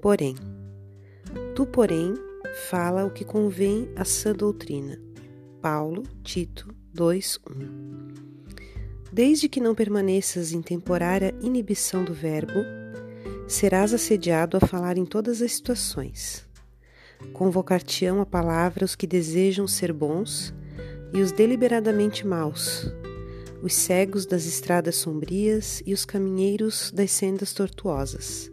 porém. Tu, porém, fala o que convém à sã doutrina. Paulo, Tito 2:1. Desde que não permaneças em temporária inibição do verbo, serás assediado a falar em todas as situações. Convocar-te-ão a palavra os que desejam ser bons e os deliberadamente maus, os cegos das estradas sombrias e os caminheiros das sendas tortuosas.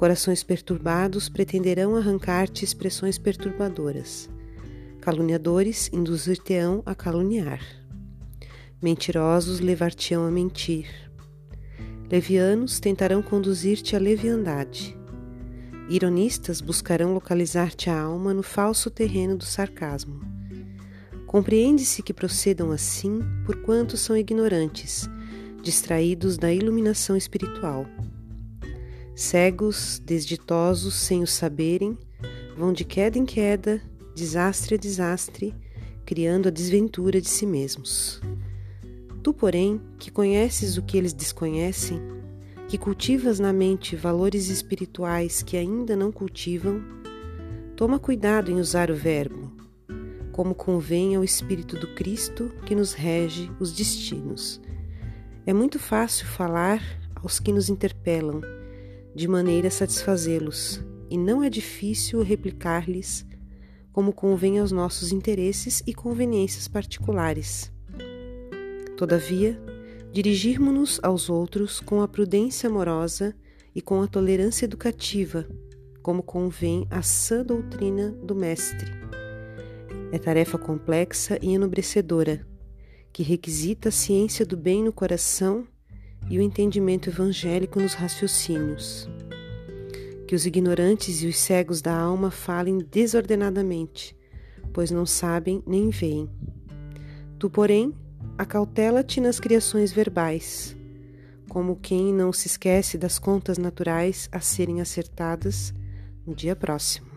Corações perturbados pretenderão arrancar-te expressões perturbadoras. Caluniadores induzir-te-ão a caluniar. Mentirosos levar-te-ão a mentir. Levianos tentarão conduzir-te à leviandade. Ironistas buscarão localizar-te a alma no falso terreno do sarcasmo. Compreende-se que procedam assim porquanto são ignorantes, distraídos da iluminação espiritual. Cegos, desditosos, sem o saberem, vão de queda em queda, desastre a desastre, criando a desventura de si mesmos. Tu, porém, que conheces o que eles desconhecem, que cultivas na mente valores espirituais que ainda não cultivam, toma cuidado em usar o Verbo, como convém ao Espírito do Cristo que nos rege os destinos. É muito fácil falar aos que nos interpelam, de maneira a satisfazê-los, e não é difícil replicar-lhes como convém aos nossos interesses e conveniências particulares. Todavia, dirigirmos-nos aos outros com a prudência amorosa e com a tolerância educativa, como convém à sã doutrina do Mestre. É tarefa complexa e enobrecedora, que requisita a ciência do bem no coração e o entendimento evangélico nos raciocínios. Que os ignorantes e os cegos da alma falem desordenadamente, pois não sabem nem veem. Tu, porém, Acautela-te nas criações verbais, como quem não se esquece das contas naturais a serem acertadas no dia próximo.